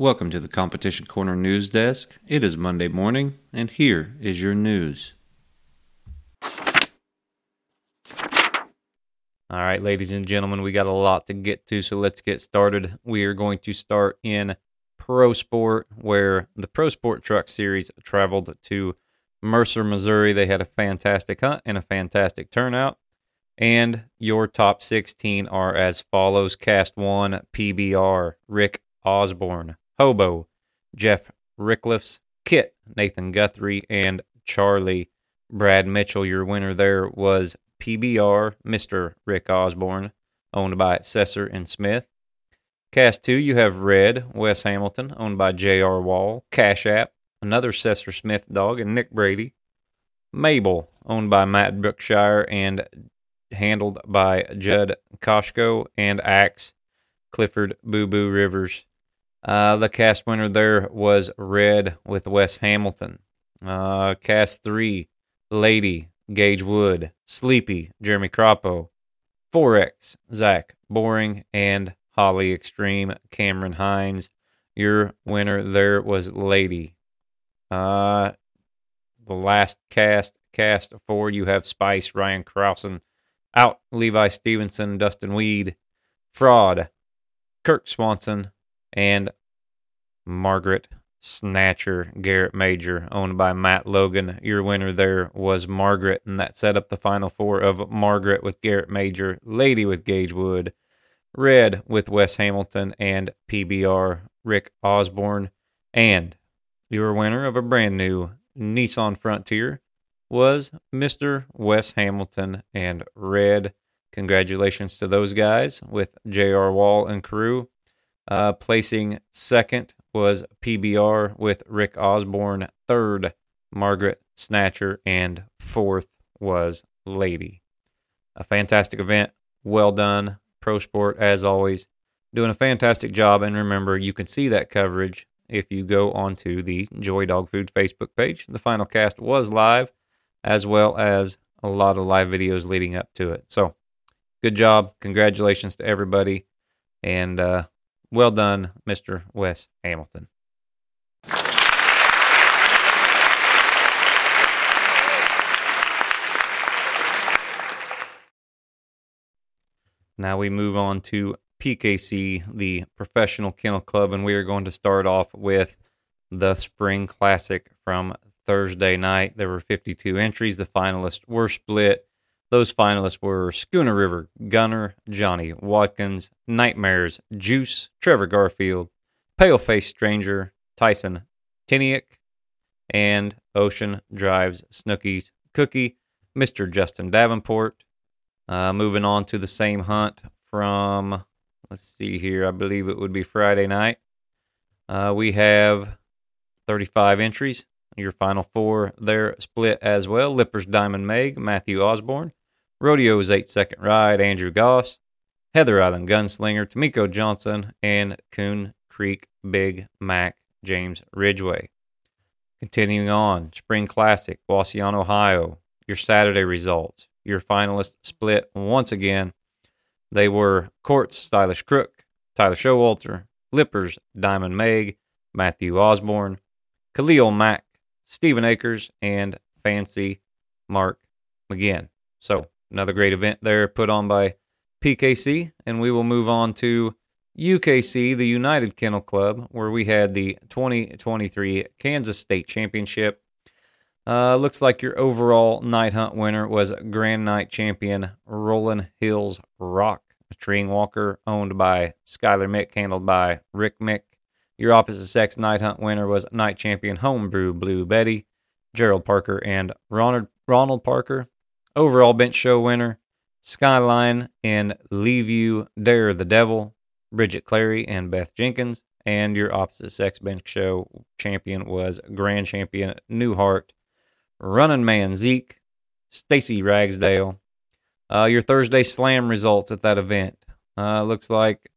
Welcome to the Competition Corner News Desk. It is Monday morning, and here is your news. All right, ladies and gentlemen, we got a lot to get to, so let's get started. We are going to start in Pro Sport, where the Pro Sport Truck Series traveled to Mercer, Missouri. They had a fantastic hunt and a fantastic turnout. And your top 16 are as follows Cast 1 PBR, Rick Osborne, Hobo, Jeff Rickliffs, Kit, Nathan Guthrie, and Charlie. Brad Mitchell, your winner there was PBR, Mr. Rick Osborne, owned by Sesser and Smith. Cast 2, you have Red, Wes Hamilton, owned by J.R. Wall. Cash App, another Sesser Smith dog, and Nick Brady. Mabel, owned by Matt Brookshire and handled by Judd Koshko. And Axe, Clifford Boo Boo Rivers. Uh, the cast winner there was Red with Wes Hamilton. Uh, cast three, Lady, Gage Wood, Sleepy, Jeremy Croppo, Forex, Zach Boring, and Holly Extreme, Cameron Hines. Your winner there was Lady. Uh, the last cast, cast four, you have Spice, Ryan Krausen, out Levi Stevenson, Dustin Weed, Fraud, Kirk Swanson, and Margaret Snatcher, Garrett Major, owned by Matt Logan. Your winner there was Margaret, and that set up the final four of Margaret with Garrett Major, Lady with Gage Wood, Red with Wes Hamilton, and PBR Rick Osborne. And your winner of a brand new Nissan Frontier was Mr. Wes Hamilton and Red. Congratulations to those guys with J.R. Wall and crew. Uh, placing second was PBR with Rick Osborne. Third, Margaret Snatcher. And fourth was Lady. A fantastic event. Well done. Pro Sport, as always, doing a fantastic job. And remember, you can see that coverage if you go onto the Joy Dog Food Facebook page. The final cast was live, as well as a lot of live videos leading up to it. So, good job. Congratulations to everybody. And uh, well done, Mr. Wes Hamilton. Now we move on to PKC, the Professional Kennel Club, and we are going to start off with the Spring Classic from Thursday night. There were 52 entries. The finalists were split those finalists were Schooner River, Gunner, Johnny Watkins, Nightmares, Juice, Trevor Garfield, Paleface Stranger, Tyson Tiniak, and Ocean Drives Snookies Cookie, Mr. Justin Davenport. Uh, moving on to the same hunt from, let's see here, I believe it would be Friday night. Uh, we have 35 entries. Your final four there split as well. Lippers Diamond Meg, Matthew Osborne, Rodeo's eight second ride, Andrew Goss, Heather Island Gunslinger, Tamiko Johnson, and Coon Creek Big Mac James Ridgway. Continuing on, Spring Classic, Wauseon, Ohio. Your Saturday results. Your finalists split once again. They were Courts Stylish Crook, Tyler Showalter, Lippers Diamond Meg, Matthew Osborne, Khalil Mack, Stephen Akers, and Fancy Mark McGinn. So Another great event there put on by PKC. And we will move on to UKC, the United Kennel Club, where we had the 2023 Kansas State Championship. Uh, looks like your overall night hunt winner was Grand Night champion Rolling Hills Rock, a treeing walker owned by Skylar Mick, handled by Rick Mick. Your opposite sex night hunt winner was night champion Homebrew Blue Betty, Gerald Parker, and Ronald, Ronald Parker. Overall bench show winner, Skyline and Leave You Dare the Devil, Bridget Clary and Beth Jenkins. And your opposite sex bench show champion was grand champion Newhart, running man Zeke, Stacy Ragsdale. Uh, your Thursday slam results at that event. Uh, looks like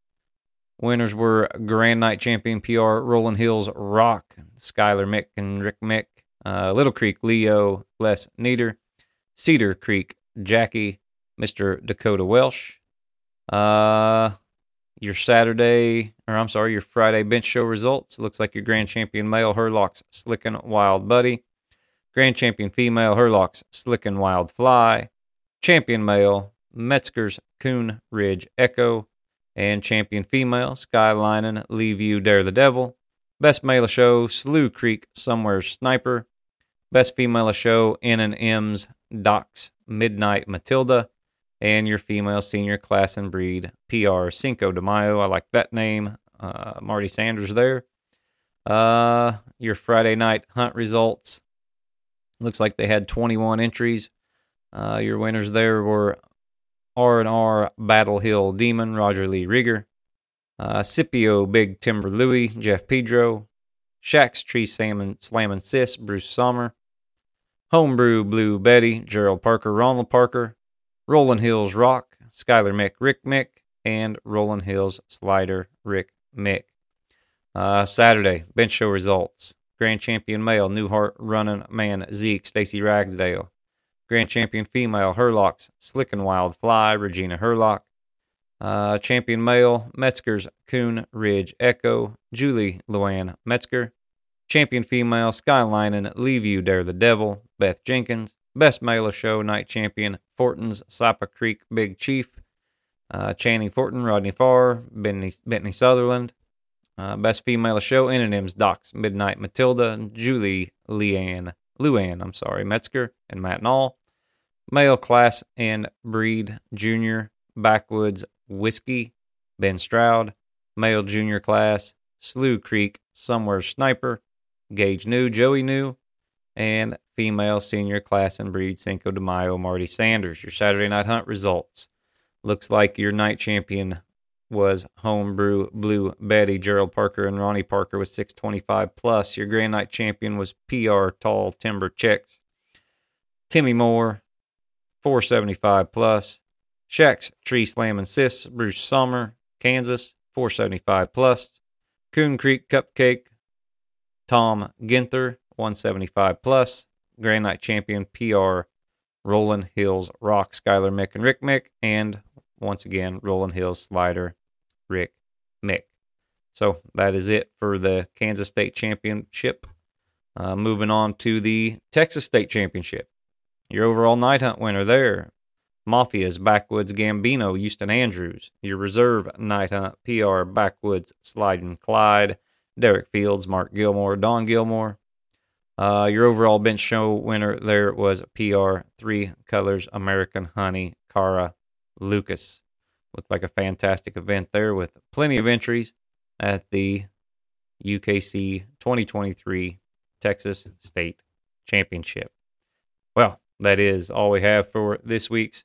winners were Grand Night champion PR Rolling Hills Rock, Skylar Mick and Rick Mick, uh, Little Creek Leo Les Nieder, Cedar Creek Jackie, Mr. Dakota Welsh. Uh, your Saturday, or I'm sorry, your Friday bench show results. Looks like your grand champion male Herlock's Slickin' Wild Buddy. Grand champion female Herlock's Slickin' Wild Fly. Champion male Metzger's Coon Ridge Echo. And champion female Skylining Leave You Dare the Devil. Best male show Slough Creek Somewhere Sniper. Best female show N and M's Docks Midnight Matilda and your female senior class and breed PR Cinco de Mayo. I like that name. Uh, Marty Sanders there. Uh, your Friday night hunt results. Looks like they had 21 entries. Uh, your winners there were R&R Battle Hill Demon Roger Lee Rigger, uh, Scipio Big Timber Louie Jeff Pedro, Shack's Tree Salmon Slammin' Sis Bruce Sommer, Homebrew Blue Betty Gerald Parker Ronald Parker, Rolling Hills Rock, Skylar Mick, Rick Mick, and Rolling Hills Slider, Rick Mick. Uh, Saturday, bench show results. Grand champion male, Newhart running man Zeke, Stacy Ragsdale. Grand champion female, Herlocks, Slick and Wild Fly, Regina Herlock. Uh, champion male, Metzger's Coon Ridge Echo, Julie Luann Metzger. Champion female, Skylining, Leave You Dare the Devil, Beth Jenkins. Best Male Show Night Champion, Fortin's Sapa Creek Big Chief, uh, Channing Fortin, Rodney Farr, Bentley, Bentley Sutherland. Uh, Best Female Show, N&M's Docs, Midnight Matilda, Julie Leanne, Luann, I'm sorry, Metzger, and Matt Nall. Male Class and Breed Junior, Backwoods Whiskey, Ben Stroud. Male Junior Class, Slough Creek, Somewhere Sniper, Gage New, Joey New, and female senior class and breed Cinco de Mayo Marty Sanders. Your Saturday night hunt results. Looks like your night champion was Homebrew Blue Betty, Gerald Parker, and Ronnie Parker with 625 plus. Your grand night champion was PR Tall Timber Checks. Timmy Moore, 475 plus. Shack's Tree Slam and Sis, Bruce Sommer, Kansas, 475 plus. Coon Creek Cupcake, Tom Ginther, 175 plus. Grand Night Champion PR Rolling Hills Rock Skylar Mick and Rick Mick, and once again Rolling Hills Slider Rick Mick. So that is it for the Kansas State Championship. Uh, moving on to the Texas State Championship. Your overall night hunt winner there, Mafia's Backwoods Gambino, Houston Andrews. Your reserve night hunt, PR Backwoods Sliding Clyde, Derek Fields, Mark Gilmore, Don Gilmore. Uh, your overall bench show winner there was PR Three Colors American Honey Cara Lucas. Looked like a fantastic event there with plenty of entries at the UKC 2023 Texas State Championship. Well, that is all we have for this week's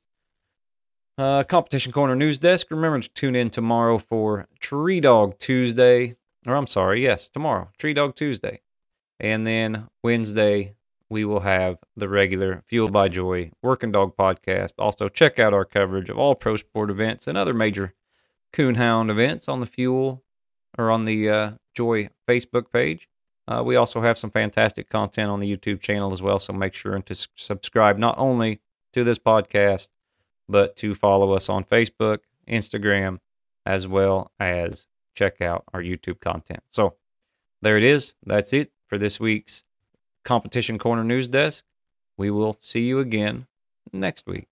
uh, Competition Corner News Desk. Remember to tune in tomorrow for Tree Dog Tuesday. Or I'm sorry, yes, tomorrow, Tree Dog Tuesday. And then Wednesday, we will have the regular Fueled by Joy Working Dog podcast. Also, check out our coverage of all pro sport events and other major coonhound events on the Fuel or on the uh, Joy Facebook page. Uh, we also have some fantastic content on the YouTube channel as well, so make sure to subscribe not only to this podcast, but to follow us on Facebook, Instagram, as well as check out our YouTube content. So there it is. That's it for this week's Competition Corner News Desk. We will see you again next week.